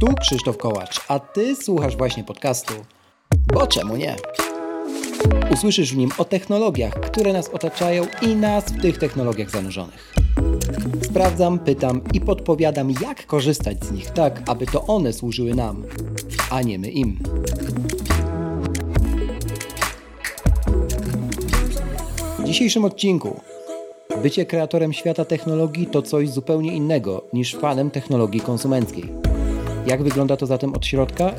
Tu Krzysztof Kołacz, a ty słuchasz właśnie podcastu. Bo czemu nie? Usłyszysz w nim o technologiach, które nas otaczają i nas w tych technologiach zanurzonych. Sprawdzam, pytam i podpowiadam, jak korzystać z nich tak, aby to one służyły nam, a nie my im. W dzisiejszym odcinku bycie kreatorem świata technologii to coś zupełnie innego niż fanem technologii konsumenckiej. Jak wygląda to zatem od środka?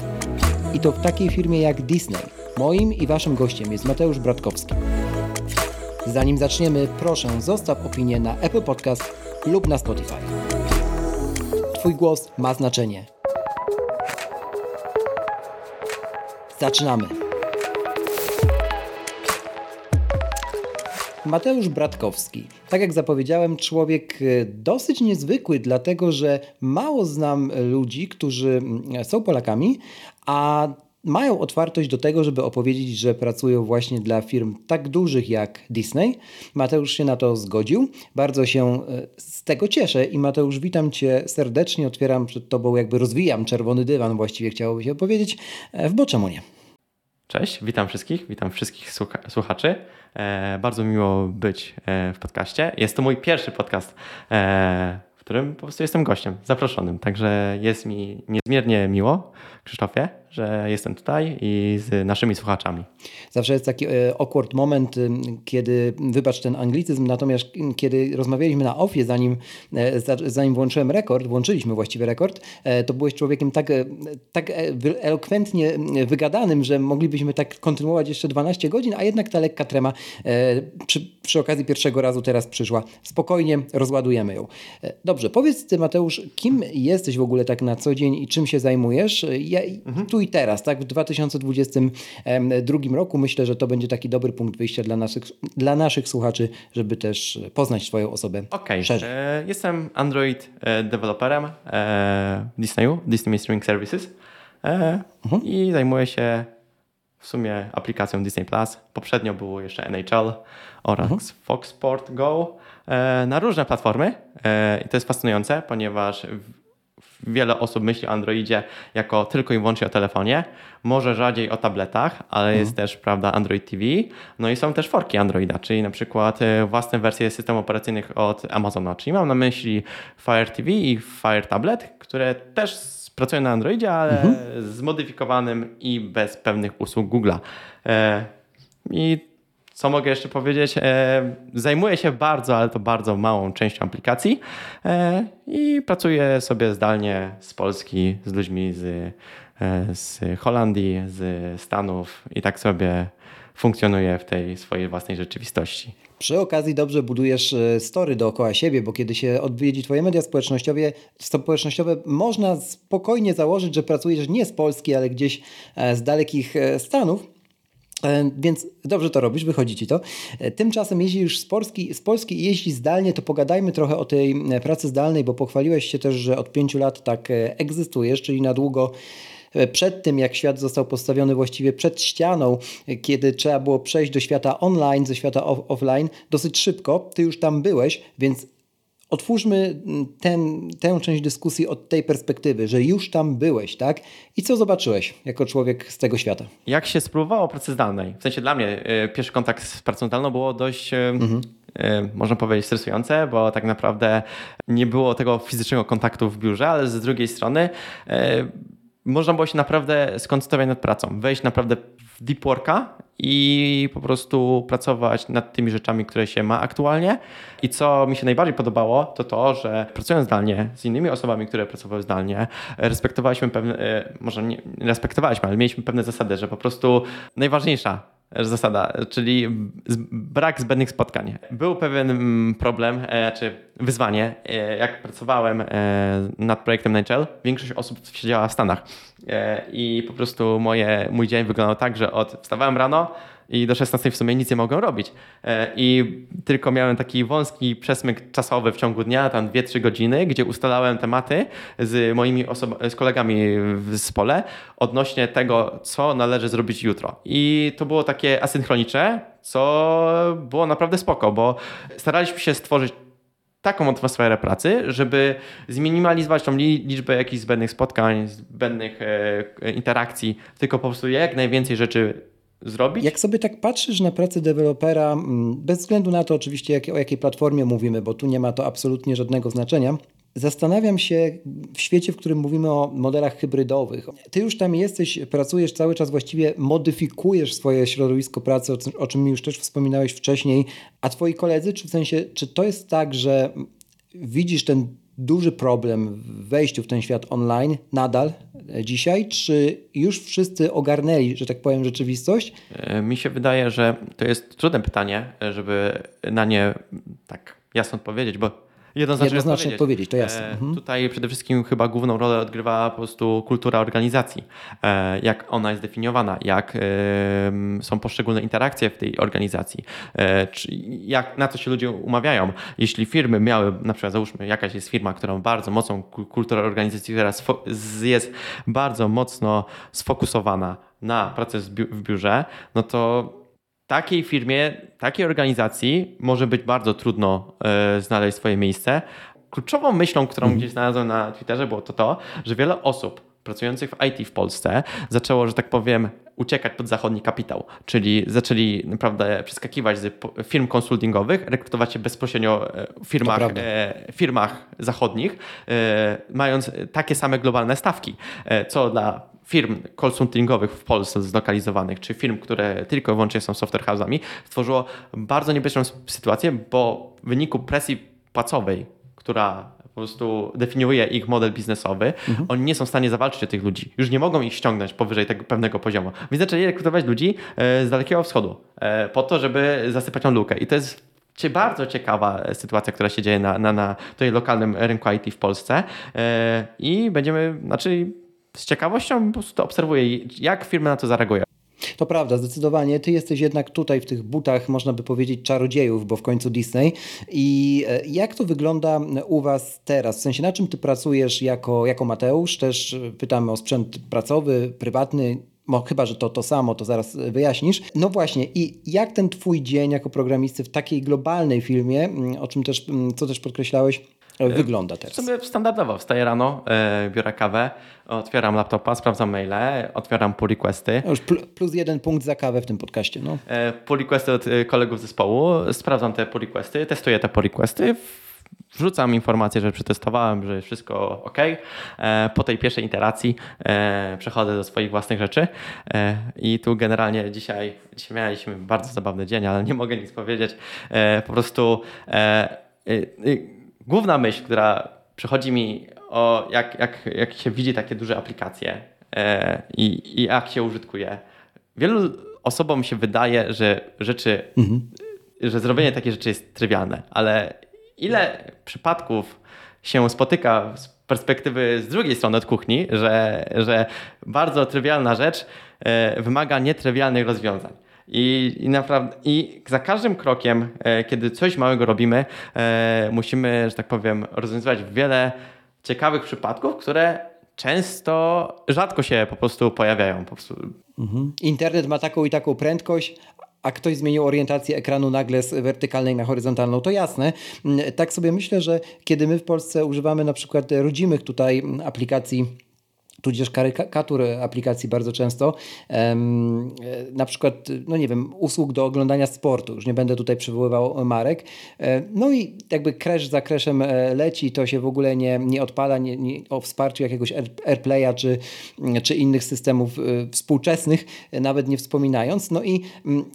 I to w takiej firmie jak Disney. Moim i waszym gościem jest Mateusz Bratkowski. Zanim zaczniemy, proszę zostaw opinię na Apple Podcast lub na Spotify. Twój głos ma znaczenie. Zaczynamy. Mateusz Bratkowski. Tak jak zapowiedziałem, człowiek e, dosyć niezwykły, dlatego że mało znam ludzi, którzy są Polakami, a mają otwartość do tego, żeby opowiedzieć, że pracują właśnie dla firm tak dużych jak Disney. Mateusz się na to zgodził. Bardzo się e, z tego cieszę i Mateusz, witam Cię serdecznie. Otwieram przed Tobą, jakby rozwijam czerwony dywan, właściwie chciałoby się opowiedzieć, e, w Bo czemu nie? Cześć, witam wszystkich, witam wszystkich słuchaczy. E, bardzo miło być e, w podcaście. Jest to mój pierwszy podcast, e, w którym po prostu jestem gościem, zaproszonym. Także jest mi niezmiernie miło, Krzysztofie, że jestem tutaj i z naszymi słuchaczami. Zawsze jest taki e, awkward moment, kiedy, wybacz ten anglicyzm, natomiast kiedy rozmawialiśmy na ofie, zanim, e, zanim włączyłem rekord, włączyliśmy właściwie rekord, e, to byłeś człowiekiem tak, tak elokwentnie wygadanym, że moglibyśmy tak kontynuować jeszcze 12 godzin, a jednak ta lekka trema przy, przy okazji pierwszego razu teraz przyszła. Spokojnie rozładujemy ją. Dobrze, powiedz Ty Mateusz, kim jesteś w ogóle tak na co dzień i czym się zajmujesz? Ja, mhm. Tu i teraz, tak, w 2022 roku myślę, że to będzie taki dobry punkt wyjścia dla naszych, dla naszych słuchaczy, żeby też poznać swoją osobę okay. szerzej. E, jestem Android e, developerem e, Disneyu, Disney Mainstreaming Services e, mhm. i zajmuję się w sumie aplikacją Disney Plus. Poprzednio było jeszcze NHL oraz mhm. Fox Sport Go na różne platformy i to jest fascynujące, ponieważ wiele osób myśli o Androidzie jako tylko i wyłącznie o telefonie, może rzadziej o tabletach, ale mhm. jest też, prawda, Android TV. No i są też forki Androida, czyli na przykład e, własne wersje systemów operacyjnych od Amazona, czyli mam na myśli Fire TV i Fire Tablet, które też pracują na Androidzie, ale mhm. zmodyfikowanym i bez pewnych usług Google'a. E, I co mogę jeszcze powiedzieć? E, zajmuję się bardzo, ale to bardzo małą częścią aplikacji e, i pracuję sobie zdalnie z Polski, z ludźmi z, e, z Holandii, z Stanów i tak sobie funkcjonuję w tej swojej własnej rzeczywistości. Przy okazji dobrze budujesz story dookoła siebie, bo kiedy się odwiedzi Twoje media społecznościowe, społecznościowe, można spokojnie założyć, że pracujesz nie z Polski, ale gdzieś z dalekich Stanów. E, więc dobrze to robisz, wychodzi ci to. E, tymczasem, jeśli już z Polski, z Polski jeździ zdalnie, to pogadajmy trochę o tej e, pracy zdalnej, bo pochwaliłeś się też, że od pięciu lat tak egzystujesz, czyli na długo przed tym, jak świat został postawiony właściwie przed ścianą, kiedy trzeba było przejść do świata online, ze świata off offline, dosyć szybko. Ty już tam byłeś, więc Otwórzmy ten, tę część dyskusji od tej perspektywy, że już tam byłeś, tak? I co zobaczyłeś jako człowiek z tego świata? Jak się spróbowało pracy zdalnej? W sensie dla mnie e, pierwszy kontakt z pracą zdalną było dość e, mhm e, można powiedzieć, stresujące, bo tak naprawdę nie było tego fizycznego kontaktu w biurze, ale z drugiej strony można było się naprawdę skoncentrować nad pracą, wejść naprawdę w deep worka i po prostu pracować nad tymi rzeczami, które się ma aktualnie. I co mi się najbardziej podobało, to to, że pracując zdalnie z innymi osobami, które pracowały zdalnie, respektowaliśmy pewne, e, może nie respektowaliśmy, ale mieliśmy pewne zasady, że po prostu najważniejsza zasada, czyli brak zbędnych spotkań. Był pewien mm, problem, e, czy wyzwanie, e, jak pracowałem nad projektem Nigel, większość osób siedziała w Stanach i po prostu moje, mój dzień wyglądał tak, że od wstawałem rano, i do 16 w sumie nic nie mogłem robić. E, I tylko miałem taki wąski przesmyk czasowy w ciągu dnia, tam 2-3 godziny, gdzie ustalałem tematy z moimi z kolegami w zespole odnośnie tego, co należy zrobić jutro. I to było takie asynchroniczne, co było naprawdę spoko, bo staraliśmy się stworzyć taką atmosferę pracy, żeby zminimalizować tą liczbę jakichś zbędnych spotkań, zbędnych e, interakcji, tylko po prostu jak najwięcej rzeczy zrobić. Jak sobie tak patrzysz na pracę dewelopera, mm, bez względu na to oczywiście jak, o jakiej platformie mówimy, bo tu nie ma to absolutnie żadnego znaczenia, Zastanawiam się w świecie, w którym mówimy o modelach hybrydowych. Ty już tam jesteś, pracujesz cały czas, właściwie modyfikujesz swoje środowisko pracy, o czym mi już też wspominałeś wcześniej, a twoi koledzy, czy w sensie, czy to jest tak, że widzisz ten duży problem w wejściu w ten świat online nadal dzisiaj? Czy już wszyscy ogarnęli, że tak powiem, rzeczywistość? E, mi się wydaje, że to jest trudne pytanie, żeby na nie tak jasno odpowiedzieć, bo jednoznacznie, jednoznacznie odpowiedzieć. to jasne. Mhm. Tutaj przede wszystkim chyba główną rolę odgrywa po prostu kultura organizacji. E, jak ona jest definiowana, jak są poszczególne interakcje w tej organizacji, e, jak, na co się ludzie umawiają. Jeśli firmy miały, na przykład załóżmy jakaś jest firma, która ma bardzo mocną kulturę organizacji, która jest bardzo mocno sfokusowana na pracę w biurze, no to takiej firmie, takiej organizacji może być bardzo trudno e, znaleźć swoje miejsce. Kluczową myślą, którą mhm. gdzieś znalazłem na Twitterze, było to to, że wiele osób pracujących w IT w Polsce zaczęło, że tak powiem, uciekać pod zachodni kapitał, czyli zaczęli naprawdę przeskakiwać z firm konsultingowych, rekrutować się bezpośrednio e, w firmach, e, firmach zachodnich, mając takie same globalne stawki, co dla firm consultingowych w Polsce zlokalizowanych, czy firm, które tylko i wyłącznie są software house'ami, stworzyło bardzo niebezpieczną sytuację, bo w wyniku presji płacowej, która po prostu definiuje ich model biznesowy, mhm. oni nie są w stanie zawalczyć o tych ludzi. Już nie mogą ich ściągnąć powyżej tego pewnego poziomu. Więc zaczęli rekrutować ludzi e, z Dalekiego Wschodu e, po to, żeby zasypać tą lukę. I to jest bardzo ciekawa sytuacja, która się dzieje na, na, na tutaj lokalnym rynku IT w Polsce e, i będziemy, znaczy z ciekawością po prostu obserwuję, jak firmy na to zareagują. To prawda, zdecydowanie. Ty jesteś jednak tutaj w tych butach, można by powiedzieć, czarodziejów, bo w końcu Disney. I e, jak to wygląda u Was teraz? W sensie, na czym Ty pracujesz jako, jako Mateusz? Też pytamy o sprzęt pracowy, prywatny. Bo chyba, że to to samo, to zaraz wyjaśnisz. No właśnie, i jak ten Twój dzień jako programisty w takiej globalnej filmie, o czym też, co też podkreślałeś, E, wygląda teraz? Sobie standardowo wstaję rano, e, biorę kawę, otwieram laptopa, sprawdzam maile, otwieram pull requesty. Już plus jeden punkt za kawę w tym podcaście. No. E, pull requesty od kolegów zespołu, sprawdzam te pull requesty, testuję te pull requesty, wrzucam informację, że przetestowałem, że wszystko ok. Po tej pierwszej iteracji przechodzę do swoich własnych rzeczy i tu generalnie dzisiaj, dzisiaj mieliśmy bardzo zabawny dzień, ale nie mogę nic powiedzieć. Po prostu główna myśl, która przychodzi mi o jak, jak, jak się widzi takie duże aplikacje e, i, i jak się użytkuje. Wielu osobom się wydaje, że rzeczy, mhm. że zrobienie takiej rzeczy jest trywialne, ale ile przypadków się spotyka z perspektywy z drugiej strony od kuchni, że, że bardzo trywialna rzecz e, wymaga nietrywialnych rozwiązań. I, i, naprawdę, I za każdym krokiem, e, kiedy coś małego robimy, e, musimy, że tak powiem, rozwiązywać wiele ciekawych przypadków, które często rzadko się po prostu pojawiają. Po prostu. Mhm. Internet ma taką i taką prędkość, a ktoś zmienił orientację ekranu nagle z wertykalnej na horyzontalną, to jasne. Mm, tak sobie myślę, że kiedy my w Polsce używamy na przykład rodzimych tutaj aplikacji tudzież karykatur aplikacji bardzo często. Na przykład, no nie wiem, usług do oglądania sportu. Już nie będę tutaj przywoływał marek. E, no i jakby crash za crashem e, leci, to się w ogóle nie, nie odpala nie, nie, o wsparciu jakiegoś AirPlaya czy, czy innych systemów e, współczesnych, nawet nie wspominając. No i mm,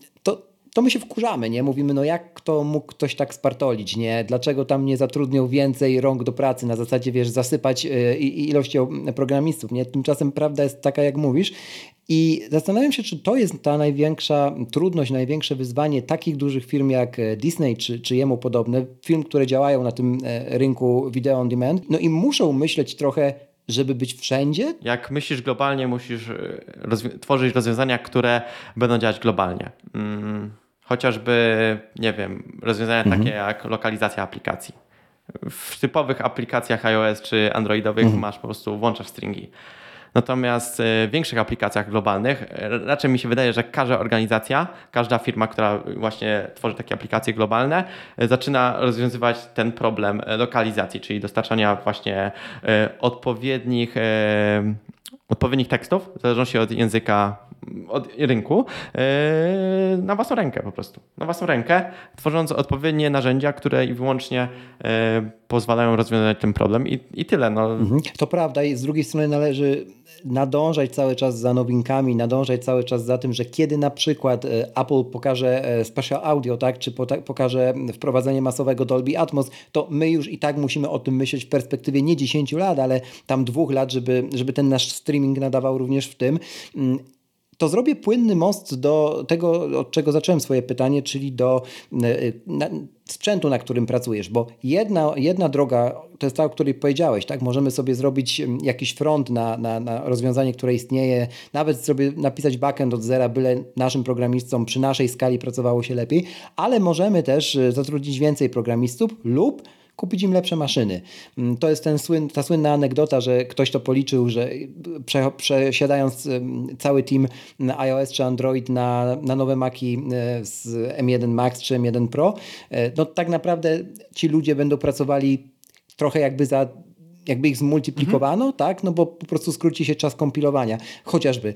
to, my się wkurzamy, nie? Mówimy, no jak to mógł ktoś tak spartolić, nie? Dlaczego tam nie zatrudniał więcej rąk do pracy, na zasadzie, wiesz, zasypać y, ilością programistów, nie? Tymczasem prawda jest taka, jak mówisz i zastanawiam się, czy to jest ta największa trudność, największe wyzwanie takich dużych firm jak e, Disney czy, czy jemu podobne, firm, które działają na tym e, rynku video on demand, no i muszą myśleć trochę żeby być wszędzie? Jak myślisz globalnie, musisz e, rozwi tworzyć rozwiązania, które będą działać globalnie. Mm Chociażby, nie wiem, rozwiązania mhm. takie jak lokalizacja aplikacji. W typowych aplikacjach iOS czy Androidowych mhm. masz po prostu, włączasz stringi. Natomiast w większych aplikacjach globalnych raczej mi się wydaje, że każda organizacja, każda firma, która właśnie tworzy takie aplikacje globalne, zaczyna rozwiązywać ten problem lokalizacji, czyli dostarczania właśnie odpowiednich odpowiednich tekstów, w zależności od języka, od rynku, e, na własną rękę po prostu. Na własną rękę, tworząc odpowiednie narzędzia, które i wyłącznie e, pozwalają rozwiązać ten problem i, i tyle. No. Mhm. To prawda i z drugiej strony należy nadążać cały czas za nowinkami, nadążać cały czas za tym, że kiedy na przykład e, Apple pokaże special audio, tak, czy pokaże wprowadzenie masowego Dolby Atmos, to my już i tak musimy o tym myśleć w perspektywie nie 10 lat, ale tam dwóch lat, żeby, żeby ten nasz streaming nadawał również w tym. Mm, to zrobię płynny most do tego, od czego zacząłem swoje pytanie, czyli do e, na, sprzętu, na którym pracujesz, bo jedna, jedna droga to jest ta, o której powiedziałeś, tak? Możemy sobie zrobić jakiś front na, na, na rozwiązanie, które istnieje, nawet sobie napisać backend od zera, byle naszym programistom przy naszej skali pracowało się lepiej, ale możemy też e, zatrudnić więcej programistów lub kupić im lepsze maszyny. Mm, to jest ten słyn, ta słynna anegdota, że ktoś to policzył, że prze, przesiadając cały team iOS czy Android na, na nowe Maki e, z M1 Max czy M1 Pro, e, no tak naprawdę ci ludzie będą pracowali trochę jakby za jakby ich zmultiplikowano, mhm. tak? No bo po prostu skróci się czas kompilowania, chociażby.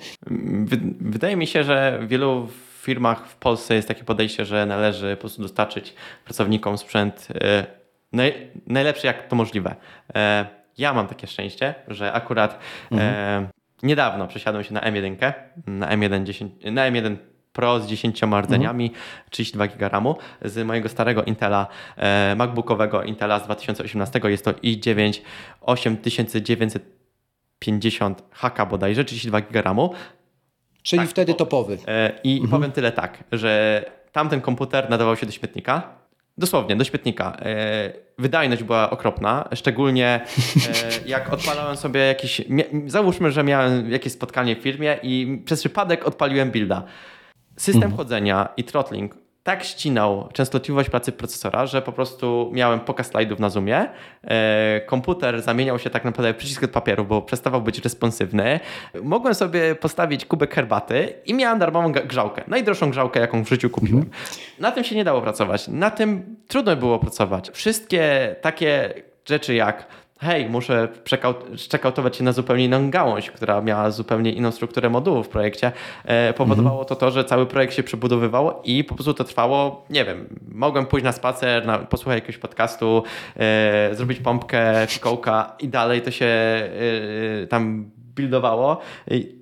Wydaje mi się, że w wielu firmach w Polsce jest takie podejście, że należy po prostu dostarczyć pracownikom sprzęt e, naj, najlepsze jak to możliwe. E, ja mam takie szczęście, że akurat e, mhm. niedawno przesiadłem się na M1, na M1, 10, na M1 Pro z 10 rdzeniami, mhm. 32 GB RAMu z mojego starego Intela, e, MacBookowego Intela z 2018. Jest to i9 8950 HK bodajże, 32 GB RAMu. Czyli tak, wtedy topowy. E, I mhm. powiem tyle tak, że tamten komputer nadawał się do śmietnika, Dosłownie, do śmietnika. E, wydajność była okropna, szczególnie e, jak odpalałem sobie jakiś. Załóżmy, że miałem jakieś spotkanie w firmie i przez przypadek odpaliłem builda. System mhm. chodzenia i throttling tak ścinał częstotliwość pracy procesora, że po prostu miałem pokaz slajdów na Zoomie. E, komputer zamieniał się tak naprawdę w przycisk od papieru, bo przestawał być responsywny. Mogłem sobie postawić kubek herbaty i miałem darmową grzałkę. Najdroższą grzałkę, jaką w życiu kupiłem. Mhm. Na tym się nie dało pracować. Na tym trudno było pracować. Wszystkie takie rzeczy jak hej, muszę przekautować się na zupełnie inną gałąź, która miała zupełnie inną strukturę modułów w projekcie, e, powodowało to to, że cały projekt się przebudowywał i po prostu to trwało, nie wiem, mogłem pójść na spacer, na, posłuchać jakiegoś podcastu, e, zrobić pompkę, fikołka i dalej to się e, tam buildowało.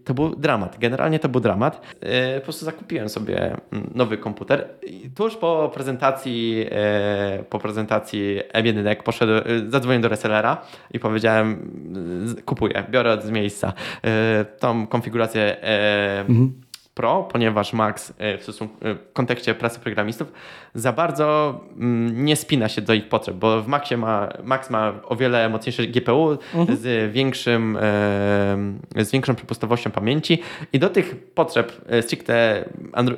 To był dramat. Generalnie to był dramat. E, po prostu zakupiłem sobie mm, nowy komputer. Tuż po prezentacji e, po prezentacji M1 poszedłem, zadzwoniłem do resellera i powiedziałem kupuję, biorę z miejsca e, tą konfigurację mhm. Pro, ponieważ Max e, w, stosunku, e, w kontekście pracy programistów za bardzo mm, nie spina się do ich potrzeb, bo w Maxie ma, Max ma o wiele mocniejsze GPU mhm. z, większym, e, z większą przepustowością pamięci i do tych potrzeb stricte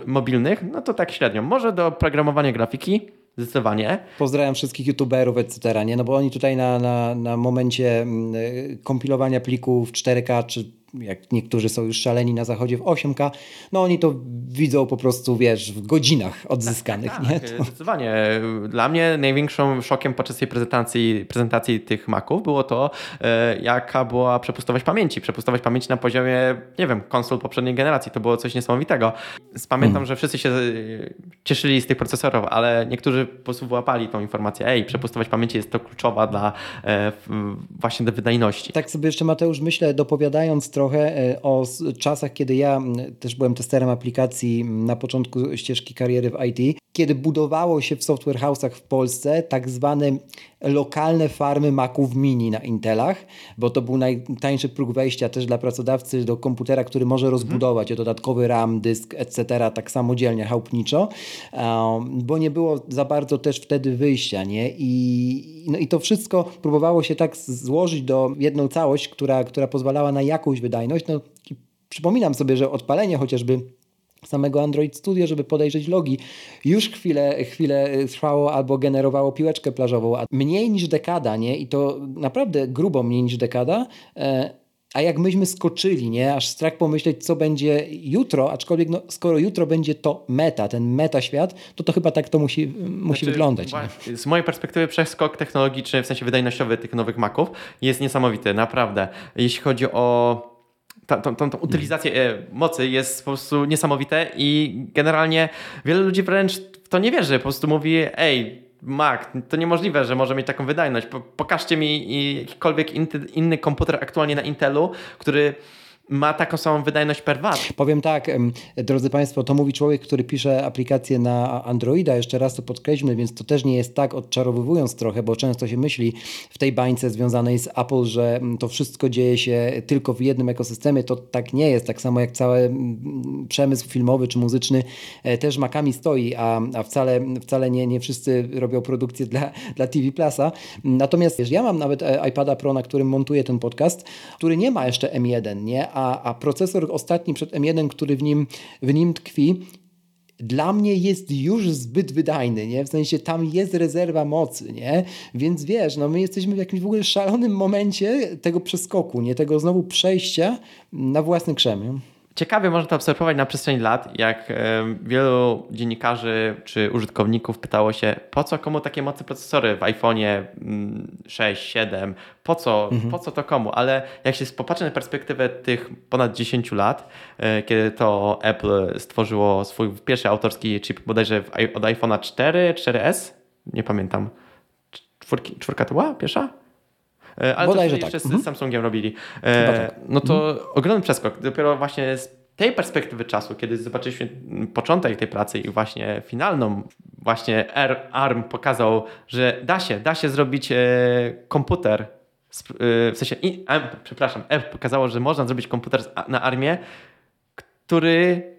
mobilnych, no to tak średnio. Może do programowania grafiki Zdecydowanie. Pozdrawiam wszystkich youtuberów, etc. Nie? No bo oni tutaj na, na, na momencie mm, kompilowania plików 4K czy jak niektórzy są już szaleni na zachodzie w 8K, no oni to widzą po prostu, wiesz, w godzinach odzyskanych. Tak, tak, tak. Zdecydowanie. Dla mnie największym szokiem podczas tej prezentacji, prezentacji tych Maców było to, e, jaka była przepustowość pamięci. Przepustowość pamięci na poziomie, nie wiem, konsol poprzedniej generacji. To było coś niesamowitego. Pamiętam, hmm. że wszyscy się e, cieszyli z tych procesorów, ale niektórzy po prostu wyłapali tą informację. Ej, przepustowość pamięci jest to kluczowa dla e, właśnie do wydajności. Tak sobie jeszcze Mateusz myślę, dopowiadając trochę e, o czasach, kiedy ja też byłem testerem aplikacji na początku ścieżki kariery w IT, kiedy budowało się w software house'ach w Polsce tak zwane lokalne farmy Maców mini na Intelach, bo to był najtańszy próg wejścia też dla pracodawcy do komputera, który może rozbudować o dodatkowy RAM, dysk, etc. tak samodzielnie, chałupniczo, bo nie było za bardzo też wtedy wyjścia, nie? I, no i to wszystko próbowało się tak złożyć do jedną całość, która, która pozwalała na jakąś wydajność. No, przypominam sobie, że odpalenie chociażby samego Android Studio, żeby podejrzeć logi, już chwilę, chwilę trwało albo generowało piłeczkę plażową, a mniej niż dekada, nie? I to naprawdę grubo mniej niż dekada, e, a jak myśmy skoczyli, nie? Aż strach pomyśleć, co będzie jutro, aczkolwiek no, skoro jutro będzie to meta, ten meta świat, to to chyba tak to musi, musi znaczy, wyglądać. Z mojej perspektywy przeskok technologiczny, w sensie wydajnościowy tych nowych Maców jest niesamowity, naprawdę. Jeśli chodzi o tą, tą, tą utylizację e, mocy jest po prostu niesamowite i generalnie wiele ludzi wręcz w to nie wierzy. Po prostu mówi, ej, Mac, to niemożliwe, że może mieć taką wydajność. Pokażcie mi jakikolwiek inny komputer aktualnie na Intelu, który ma taką samą wydajność per watt. Powiem tak, drodzy Państwo, to mówi człowiek, który pisze aplikacje na Androida, jeszcze raz to podkreślmy, więc to też nie jest tak odczarowywując trochę, bo często się myśli w tej bańce związanej z Apple, że to wszystko dzieje się tylko w jednym ekosystemie, to tak nie jest, tak samo jak cały przemysł filmowy czy muzyczny e, też makami stoi, a, a wcale, wcale nie, nie wszyscy robią produkcję dla, dla TV Plusa. Natomiast wiesz, ja mam nawet e, iPada Pro, na którym montuję ten podcast, który nie ma jeszcze M1, nie? A, a procesor ostatni przed M1, który w nim, w nim tkwi, dla mnie jest już zbyt wydajny, nie? W sensie tam jest rezerwa mocy, nie? Więc wiesz, no my jesteśmy w jakimś w ogóle szalonym momencie tego przeskoku, nie? Tego znowu przejścia na własny krzem. Ciekawie można to obserwować na przestrzeni lat, jak wielu dziennikarzy czy użytkowników pytało się, po co komu takie mocy procesory w iPhone'ie 6, 7, po co, mhm. po co to komu? Ale jak się popatrzy na perspektywę tych ponad 10 lat, e, kiedy to Apple stworzyło swój pierwszy autorski chip bodajże od iPhone'a 4, 4S, nie pamiętam, czwórki, czwórka to była pierwsza? E, ale Bodajże to jeszcze tak. z mhm. Samsungiem robili. E, tak. No to mhm. ogromny przeskok. Dopiero właśnie z tej perspektywy czasu, kiedy zobaczyliśmy początek tej pracy i właśnie finalną, właśnie ARM pokazał, że da się, da się zrobić e, komputer, w sensie, przepraszam, Apple pokazało, że można zrobić komputer na ARMie, który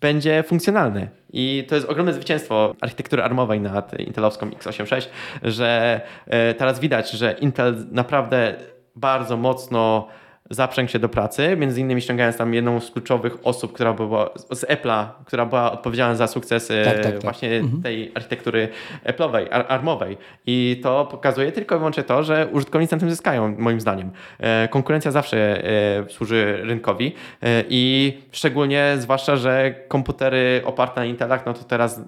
będzie funkcjonalny. I to jest ogromne zwycięstwo architektury armowej nad intelowską x86, że e, teraz widać, że Intel naprawdę bardzo mocno zaprzęg się do pracy, między innymi ściągając tam jedną z kluczowych osób, która była z Apple'a, która była odpowiedzialna za sukcesy tak, tak, tak. właśnie mhm. tej architektury Apple'owej, armowej. I to pokazuje tylko i wyłącznie to, że użytkownicy na tym zyskają, moim zdaniem. E, konkurencja zawsze e, służy rynkowi e, i szczególnie, zwłaszcza, że komputery oparte na Intelach, no to teraz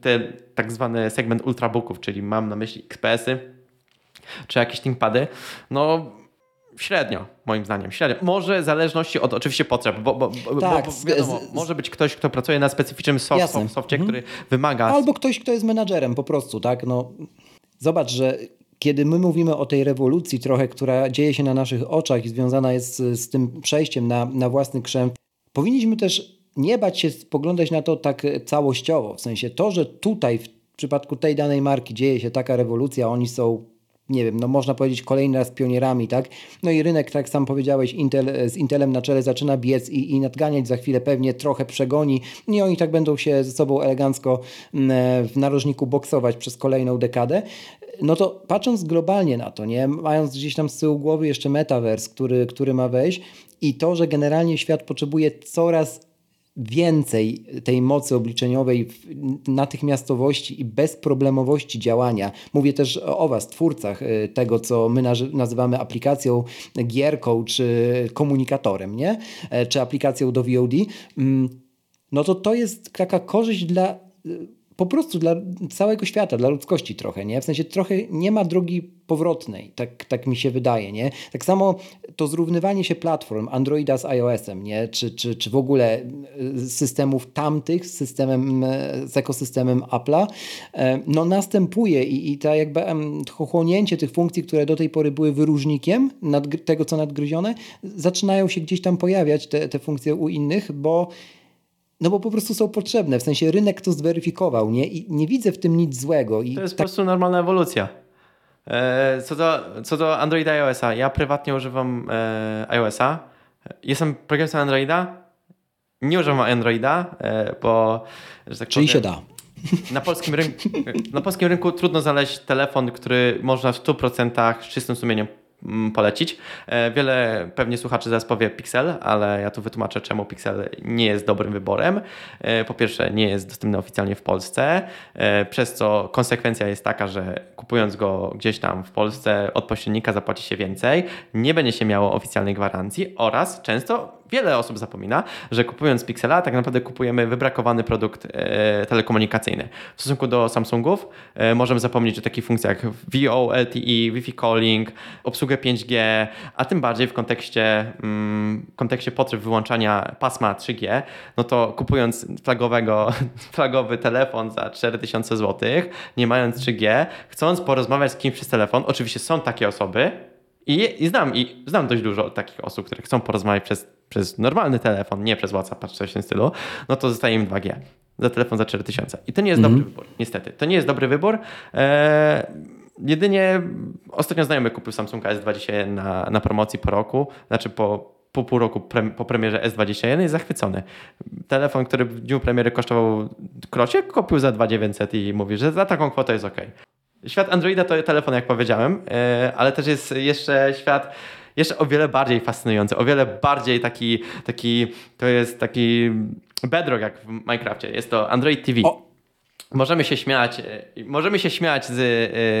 ten tak zwany segment ultrabooków, czyli mam na myśli XPS-y, czy jakieś ThinkPady, no Średnio, moim zdaniem. Średnio. Może w zależności od oczywiście potrzeb, bo, bo, tak, bo wiadomo, z, może być ktoś, kto pracuje na specyficznym soft, softie, mhm. który wymaga... Albo ktoś, kto jest menadżerem po prostu, tak? No, zobacz, że kiedy my mówimy o tej rewolucji trochę, która dzieje się na naszych oczach i związana jest z, z tym przejściem na, na własny krzem, powinniśmy też nie bać się spoglądać na to tak całościowo. W sensie to, że tutaj w przypadku tej danej marki dzieje się taka rewolucja, oni są nie wiem, no można powiedzieć kolejny raz pionierami, tak? No i rynek, tak sam powiedziałeś, Intel, z Intelem na czele zaczyna biec i, i nadganiać, za chwilę pewnie trochę przegoni i oni tak będą się ze sobą elegancko mm, e, w narożniku boksować przez kolejną dekadę. No to patrząc globalnie na to, nie, mając gdzieś tam z tyłu głowy jeszcze metaverse, który, który ma wejść i to, że generalnie świat potrzebuje coraz więcej tej mocy obliczeniowej, natychmiastowości i bezproblemowości działania. Mówię też o Was, twórcach y, tego, co my nazywamy aplikacją, gierką czy komunikatorem, nie? E, czy aplikacją do VOD. Mm, no to to jest taka korzyść dla y, po prostu dla całego świata, dla ludzkości trochę, nie? W sensie trochę nie ma drogi powrotnej, tak, tak mi się wydaje, nie? Tak samo to zrównywanie się platform Androida z iOS-em, nie? Czy, czy, czy w ogóle e, systemów tamtych z systemem, e, z ekosystemem Apple'a, e, no następuje i, i ta jakby chłonięcie tych funkcji, które do tej pory były wyróżnikiem nad, tego, co nadgryzione, zaczynają się gdzieś tam pojawiać te, te funkcje u innych, bo no bo po prostu są potrzebne, w sensie rynek to zweryfikował, nie? I nie widzę w tym nic złego. I to jest tak... po prostu normalna ewolucja. E, co do, co do Androida i iOS-a, ja prywatnie używam e, iOS-a. Jestem programistą Androida. Nie używam Androida, e, bo... Tak Czyli powiem, się da. Na polskim, rynku, na polskim rynku trudno znaleźć telefon, który można w 100% z czystym sumieniem polecić. E, wiele pewnie słuchaczy zaraz powie Pixel, ale ja tu wytłumaczę, czemu Pixel nie jest dobrym wyborem. E, po pierwsze, nie jest dostępny oficjalnie w Polsce, przez co konsekwencja jest taka, że kupując go gdzieś tam w Polsce od pośrednika zapłaci się więcej, nie będzie się miało oficjalnej gwarancji oraz często wiele osób zapomina, że kupując Pixela tak naprawdę kupujemy wybrakowany produkt e, telekomunikacyjny. W stosunku do Samsungów e, możemy zapomnieć o takich funkcjach VO, LTE, Wi-Fi calling, obsługę 5G, a tym bardziej w kontekście, mm, kontekście potrzeb wyłączania pasma 3G, no to kupując flagowego, flagowy telefon za 4000 zł, nie mając 3G, chcąc porozmawiać z kimś przez telefon, oczywiście są takie osoby, i, I, znam, i znam dość dużo takich osób, które chcą porozmawiać przez, przez normalny telefon, nie przez WhatsApp czy coś w tym stylu, no to zostaje im 2G za telefon za 4000. I to nie jest mm -hmm. dobry wybór, niestety. To nie jest dobry wybór. Eee, jedynie ostatnio znajomy kupił Samsung S21 na, na promocji po roku, znaczy po, po pół roku pre, po premierze S21 jest zachwycony. Telefon, który w dniu premiery kosztował krocie, kupił za 2900 i mówi, że za taką kwotę jest ok. Świat Androida to telefon, jak powiedziałem, e, ale też jest jeszcze świat jeszcze o wiele bardziej fascynujący, o wiele bardziej taki, taki to jest taki bedrock jak w Minecrafcie. Jest to Android TV. O. Możemy się śmiać, e, możemy się śmiać z,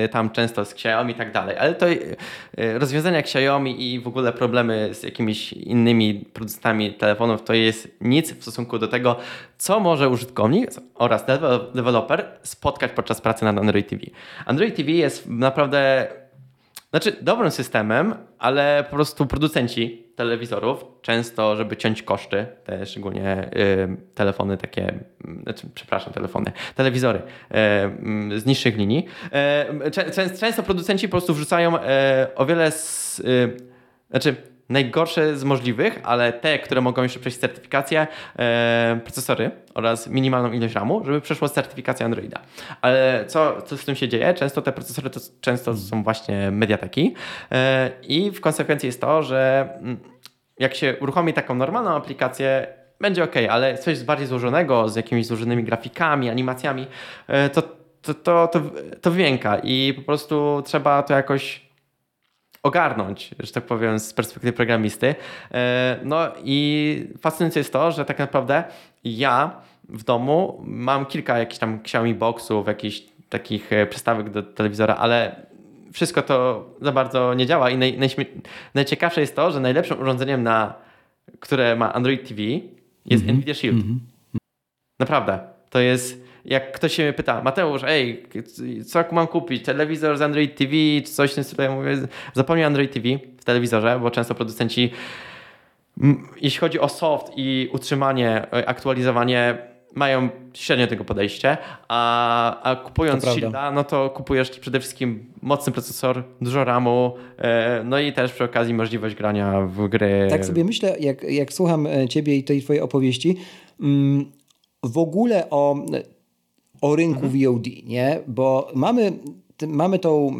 y, tam często z Xiaomi i tak dalej, ale to y, rozwiązania Xiaomi i w ogóle problemy z jakimiś innymi producentami telefonów to jest nic w stosunku do tego, co może użytkownik oraz deweloper spotkać podczas pracy nad Android TV. Android TV jest naprawdę znaczy, dobrym systemem, ale po prostu producenci telewizorów często, żeby ciąć koszty, te szczególnie y, telefony takie, znaczy, przepraszam, telefony, telewizory y, z niższych linii, y, często producenci po prostu wrzucają y, o wiele z, y, znaczy najgorsze z możliwych, ale te, które mogą jeszcze przejść certyfikację, e, procesory oraz minimalną ilość RAMu, żeby przeszło certyfikację Androida. Ale co, co z tym się dzieje? Często te procesory to często są właśnie mediateki e, i w konsekwencji jest to, że mm, jak się uruchomi taką normalną aplikację, będzie ok, ale coś bardziej złożonego, z jakimiś złożonymi grafikami, animacjami, e, to, to, to, to, to wymięka i po prostu trzeba to jakoś ogarnąć, że tak powiem, z perspektywy programisty. E, no i fascynujące jest to, że tak naprawdę ja w domu mam kilka jakichś tam Xiaomi Boxów, jakichś takich e, przystawek do telewizora, ale wszystko to za bardzo nie działa i naj, najciekawsze jest to, że najlepszym urządzeniem, na, które ma Android TV jest mm -hmm. Nvidia Shield. Mm -hmm. Naprawdę. To jest jak ktoś się mnie pyta, Mateusz, ej, co mam kupić? Telewizor z Android TV, czy coś w tym stylu? Ja mówię, zapomnij Android TV w telewizorze, bo często producenci, jeśli chodzi o soft i utrzymanie, e, aktualizowanie, mają średnio tego podejście, a, a kupując Shielda, no to kupujesz przede wszystkim mocny procesor, dużo RAMu, e, no i też przy okazji możliwość grania w gry. Tak sobie myślę, jak, jak słucham e, ciebie i tej twojej opowieści, mm, w ogóle o o rynku mhm. VOD, nie? Bo mamy mamy tą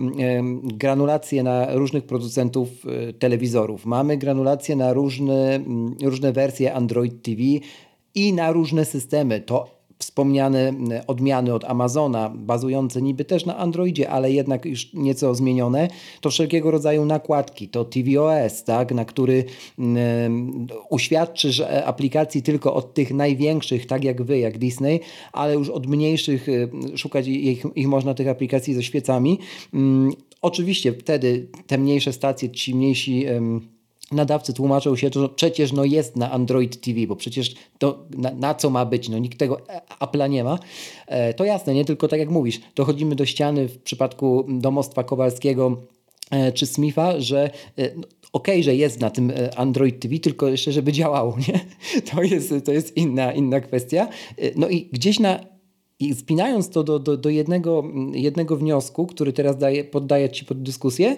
granulację na różnych producentów e, telewizorów, mamy granulację na różne, różne wersje Android TV i na różne systemy. To wspomniane odmiany od Amazona, bazujące niby też na Androidzie, ale jednak już nieco zmienione, to wszelkiego rodzaju nakładki, to tvOS, tak, na który um, uświadczysz aplikacji tylko od tych największych, tak jak wy, jak Disney, ale już od mniejszych szukać ich, ich można tych aplikacji ze świecami. Um, oczywiście wtedy te mniejsze stacje, ci mniejsi nadawcy tłumaczą się, że przecież no jest na Android TV, bo przecież to na, na co ma być, no nikt tego Apple'a nie ma. E, to jasne, nie tylko tak jak mówisz, dochodzimy do ściany w przypadku domostwa Kowalskiego e, czy Smitha, że e, no, okej, okay, że jest na tym Android TV, tylko jeszcze, żeby działało, nie? To jest, to jest inna, inna kwestia. No i gdzieś na i spinając to do, do, do jednego, jednego wniosku, który teraz daje, poddaję Ci pod dyskusję,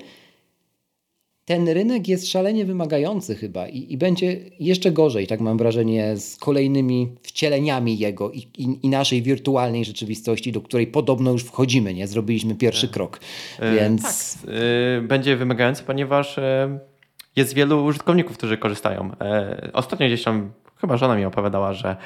ten rynek jest szalenie wymagający chyba i, i, będzie jeszcze gorzej, tak mam wrażenie, z kolejnymi wcieleniami jego i, i, i, naszej wirtualnej rzeczywistości, do której podobno już wchodzimy, nie? Zrobiliśmy pierwszy tak. krok. E, więc... Tak, e, będzie wymagający, ponieważ e, jest wielu użytkowników, którzy korzystają. Ostatnio gdzieś tam, chyba żona mi opowiadała, że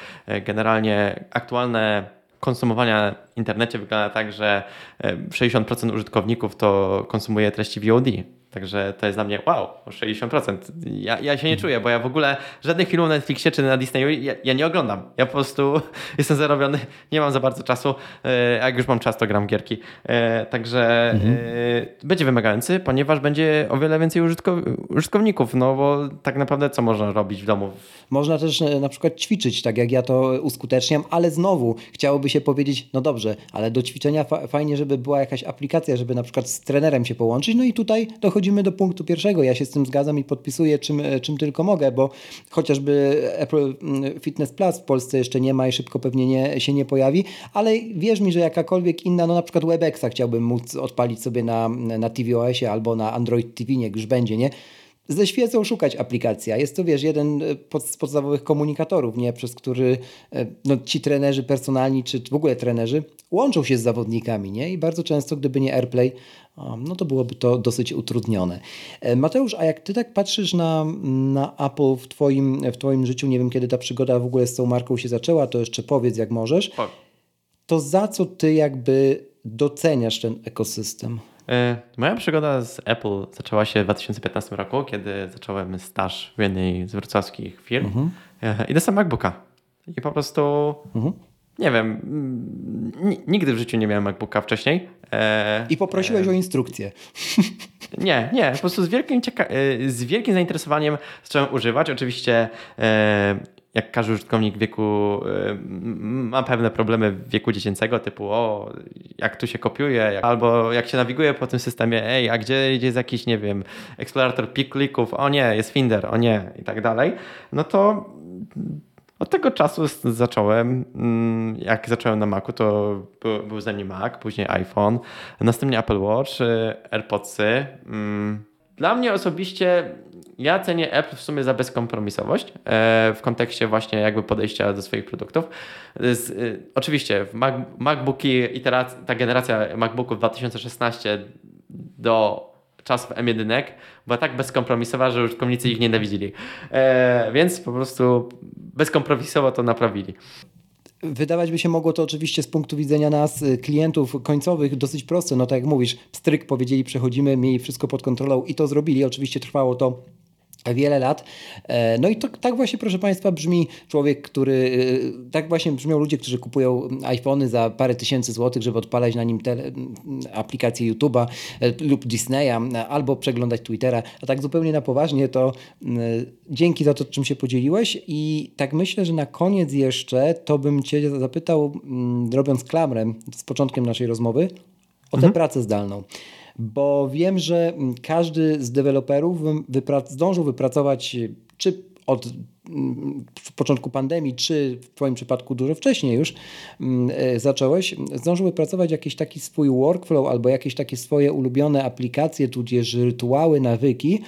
generalnie aktualne konsumowania w internecie wygląda tak, że 60% użytkowników to konsumuje treści VOD Także to jest dla mnie wow, o 60%. Ja, ja się nie czuję, bo ja w ogóle żadnych filmów na Netflixie czy na Disneyu ja, ja nie oglądam. Ja po prostu jestem zarobiony, nie mam za bardzo czasu. E, jak już mam czas, to gram gierki. E, także mhm. będzie wymagający, ponieważ będzie o wiele więcej użytkowników, no bo tak naprawdę co można robić w domu? Można też na przykład ćwiczyć, tak jak ja to uskuteczniam, ale znowu chciałoby się powiedzieć, no dobrze, ale do ćwiczenia fa fajnie, żeby była jakaś aplikacja, żeby na przykład z trenerem się połączyć, no i tutaj dochodzimy do punktu pierwszego. Ja się z tym zgadzam i podpisuję czym, czym tylko mogę, bo chociażby Apple Fitness Plus w Polsce jeszcze nie ma i szybko pewnie nie, się nie pojawi, ale wierz mi, że jakakolwiek inna, no na przykład WebExa chciałbym móc odpalić sobie na, na tvOSie albo na Android TV, niech już będzie, nie? Ze świecą szukać aplikacja. Jest to, wiesz, jeden z podstawowych komunikatorów, nie? przez który e, no, ci trenerzy personalni, czy w ogóle trenerzy łączą się z zawodnikami, nie? I bardzo często, gdyby nie AirPlay, no to byłoby to dosyć utrudnione. E, Mateusz, a jak ty tak patrzysz na, na Apple w twoim, w twoim życiu, nie wiem kiedy ta przygoda w ogóle z tą marką się zaczęła, to jeszcze powiedz jak możesz, to za co ty jakby doceniasz ten ekosystem? E, moja przygoda z Apple zaczęła się w 2015 roku, kiedy zacząłem staż w jednej z wrocławskich firm mhm. E, i dostałem MacBooka. I po prostu mhm. nie wiem, nigdy w życiu nie miałem MacBooka wcześniej. E, I poprosiłeś o instrukcję. Nie, nie, po prostu z wielkim, z wielkim zainteresowaniem zacząłem używać. Oczywiście jak każdy użytkownik wieku y, ma pewne problemy wieku dziecięcego, typu o, jak tu się kopiuje, albo jak się nawiguje po tym systemie, ej, a gdzie jest jakiś, nie wiem, eksplorator klików, o nie, jest Finder, o nie, i tak dalej, no to od tego czasu zacząłem, mm, jak zacząłem na Macu, to był, był ze mnie Mac, później iPhone, następnie Apple Watch, y, AirPodsy. Mm. Dla mnie osobiście ja cenię Apple w sumie za bezkompromisowość e, w kontekście właśnie jakby podejścia do swoich produktów. Z, y, oczywiście Mac, MacBooki, ta generacja MacBooków 2016 do czasów M1 była tak bezkompromisowa, że użytkownicy ich nienawidzili. E, więc po prostu bezkompromisowo to naprawili. Wydawać by się mogło to oczywiście z punktu widzenia nas, y, klientów końcowych, dosyć proste. No tak jak mówisz, stryk powiedzieli, przechodzimy, mieli wszystko pod kontrolą i to zrobili. Oczywiście trwało to wiele lat. E, no i to, tak właśnie, proszę Państwa, brzmi człowiek, który, e, tak właśnie brzmią ludzie, którzy kupują iPhony za parę tysięcy złotych, żeby odpalać na nim tele, aplikację YouTube'a e, lub Disneya, albo przeglądać Twittera. A tak zupełnie na poważnie, to dzięki za to, czym się podzieliłeś i tak myślę, że na koniec jeszcze to bym Cię zapytał, robiąc klamrę z początkiem naszej rozmowy, o tę mhm. pracę zdalną bo wiem, że każdy z deweloperów wyprac zdążył wypracować czy od w początku pandemii, czy w Twoim przypadku dużo wcześniej już mm, e, zacząłeś, zdążył wypracować jakiś taki swój workflow albo jakieś takie swoje ulubione aplikacje, tudzież rytuały, nawyki,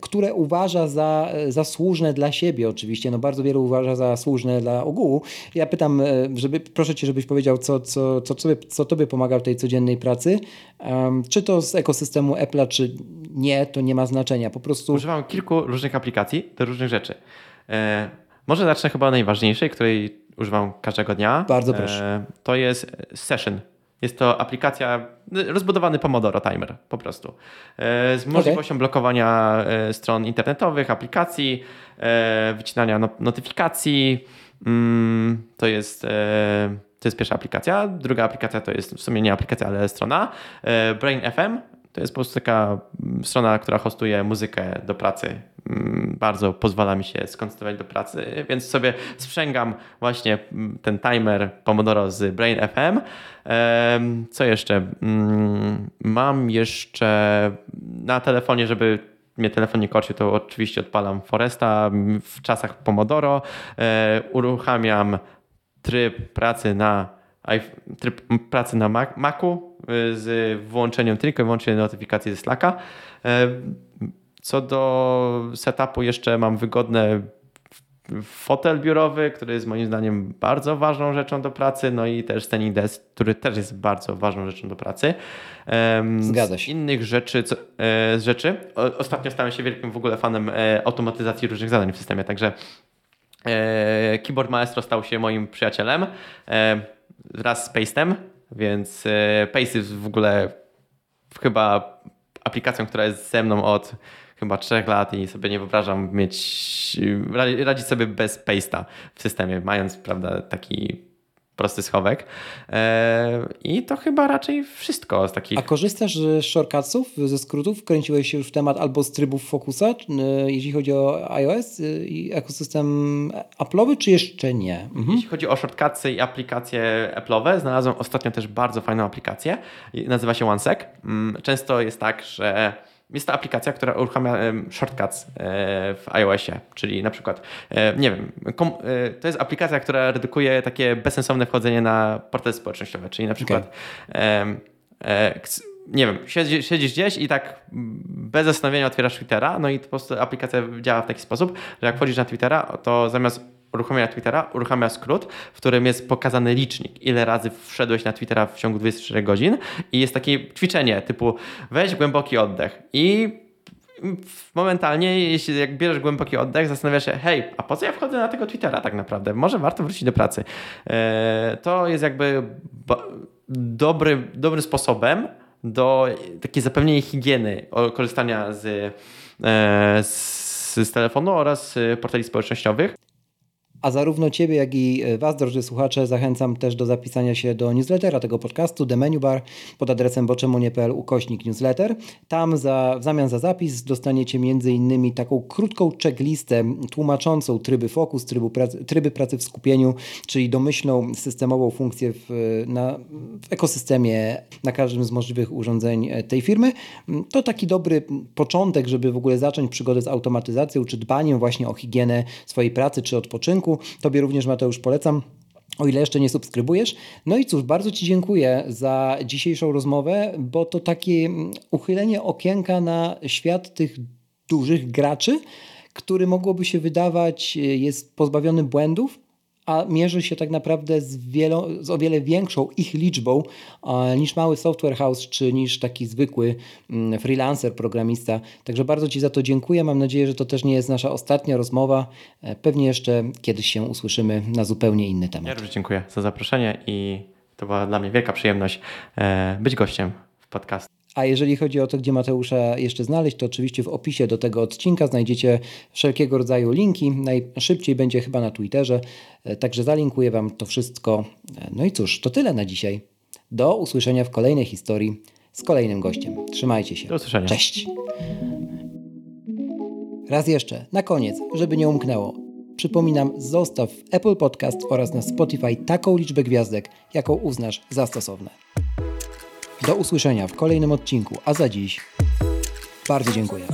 które uważa za, za słuszne dla siebie oczywiście, no bardzo wielu uważa za słuszne dla ogółu. Ja pytam, e, żeby, proszę Cię, żebyś powiedział, co, co, co, co, co Tobie pomaga w tej codziennej pracy, um, czy to z ekosystemu Apple'a, czy nie, to nie ma znaczenia, po prostu... Używam kilku różnych aplikacji do różnych rzeczy. E, może zacznę chyba najważniejszej, której używam każdego dnia. Bardzo proszę. E, to jest Session. Jest to aplikacja, rozbudowany Pomodoro Timer po prostu. E, z możliwością okay. blokowania stron internetowych, aplikacji, wycinania no, notyfikacji. Mm, to jest, to jest pierwsza aplikacja. Druga aplikacja to jest w sumie nie aplikacja, ale strona. Brain FM to jest po prostu taka mm, strona, która hostuje muzykę do pracy. Mm, bardzo pozwala mi się skoncentrować do pracy, więc sobie sprzęgam właśnie mm, ten timer Pomodoro z Brain FM. Co jeszcze? Mam jeszcze na telefonie, żeby mnie telefon nie korcił, to oczywiście odpalam Foresta w czasach Pomodoro. E, uruchamiam tryb pracy na tryb pracy na Macu y, z włączeniem tylko i wyłącznie notyfikacji ze Slacka. E, co do setupu jeszcze mam wygodne fotel biurowy, który jest moim zdaniem bardzo ważną rzeczą do pracy, no i też standing desk, który też jest bardzo ważną rzeczą do pracy. Zgadza się. Z innych rzeczy, co, e, z rzeczy, ostatnio stałem się wielkim w ogóle fanem e, automatyzacji różnych zadań w systemie, także Keyboard Maestro stał się moim przyjacielem wraz z Pastem, więc Paste jest w ogóle chyba aplikacją, która jest ze mną od chyba trzech lat i sobie nie wyobrażam mieć, radzić sobie bez paste'a w systemie, mając prawda, taki prosty schowek. E, I to chyba raczej wszystko z takich. A korzystasz z shortcutsów, ze skrótów? Kręciłeś się już w temat albo z trybów Focusa, e, jeśli chodzi o iOS e, i ekosystem Apple'owy, czy jeszcze nie? Mhm. Jeśli chodzi o shortcutsy i aplikacje Apple'owe, znalazłem ostatnio też bardzo fajną aplikację. Nazywa się OneSec. Mm, często jest tak, że jest to aplikacja, która uruchamia shortcuts e, w iOSie, czyli na przykład, e, nie wiem, e, to jest aplikacja, która redukuje takie bezsensowne wchodzenie na portale społecznościowe, czyli na przykład okay. nie wiem, siedzisz, siedzisz gdzieś i tak bez zastanowienia otwierasz Twittera, no i po prostu aplikacja działa w taki sposób, że jak wchodzisz na Twittera, to zamiast uruchomienia Twittera, uruchamia skrót, w którym jest pokazany licznik, ile razy wszedłeś na Twittera w ciągu 24 godzin i jest takie ćwiczenie typu weź głęboki oddech i momentalnie, jeśli jak bierzesz głęboki oddech, zastanawiasz się, hej, a po co ja wchodzę na tego Twittera tak naprawdę? Może warto wrócić do pracy. E, to jest jakby dobry, dobrym sposobem do takiej zapewnienia higieny korzystania z, e, z, z telefonu oraz portali społecznościowych. A zarówno Ciebie, jak i e, Was, drodzy słuchacze, zachęcam też do zapisania się do newslettera tego podcastu, The Menu Bar, pod adresem boczemunie.pl ukośnik newsletter. Tam za, w zamian za zapis dostaniecie m.in. taką krótką checklistę tłumaczącą tryby fokus, tryby pracy w skupieniu, czyli domyślną systemową funkcję w, na, w ekosystemie na każdym z możliwych urządzeń e, tej firmy. To taki dobry początek, żeby w ogóle zacząć przygodę z automatyzacją, czy dbaniem właśnie o higienę swojej pracy, czy odpoczynku. Tobie również, Mateusz, polecam. O ile jeszcze nie subskrybujesz. No i cóż, bardzo Ci dziękuję za dzisiejszą rozmowę, bo to takie uchylenie okienka na świat tych dużych graczy, który mogłoby się wydawać jest pozbawiony błędów, a mierzy się tak naprawdę z, wielo, z o wiele większą ich liczbą niż mały software house, czy niż taki zwykły mm, freelancer, programista. Także bardzo Ci za to dziękuję. Mam nadzieję, że to też nie jest nasza ostatnia rozmowa. E, pewnie jeszcze kiedyś się usłyszymy na zupełnie inny temat. Ja również dziękuję za zaproszenie i to była dla mnie wielka przyjemność e, być gościem w podcastu. A jeżeli chodzi o to, gdzie Mateusza jeszcze znaleźć, to oczywiście w opisie do tego odcinka znajdziecie wszelkiego rodzaju linki. Najszybciej będzie chyba na Twitterze, e, także zalinkuję Wam to wszystko. E, no i cóż, to tyle na dzisiaj. Do usłyszenia w kolejnej historii z kolejnym gościem. Trzymajcie się. Do usłyszenia. Cześć. Raz jeszcze, na koniec, żeby nie umknęło. Przypominam, zostaw Apple Podcast oraz na Spotify taką liczbę gwiazdek, jaką uznasz za stosowne. Do usłyszenia w kolejnym odcinku, a za dziś bardzo dziękuję.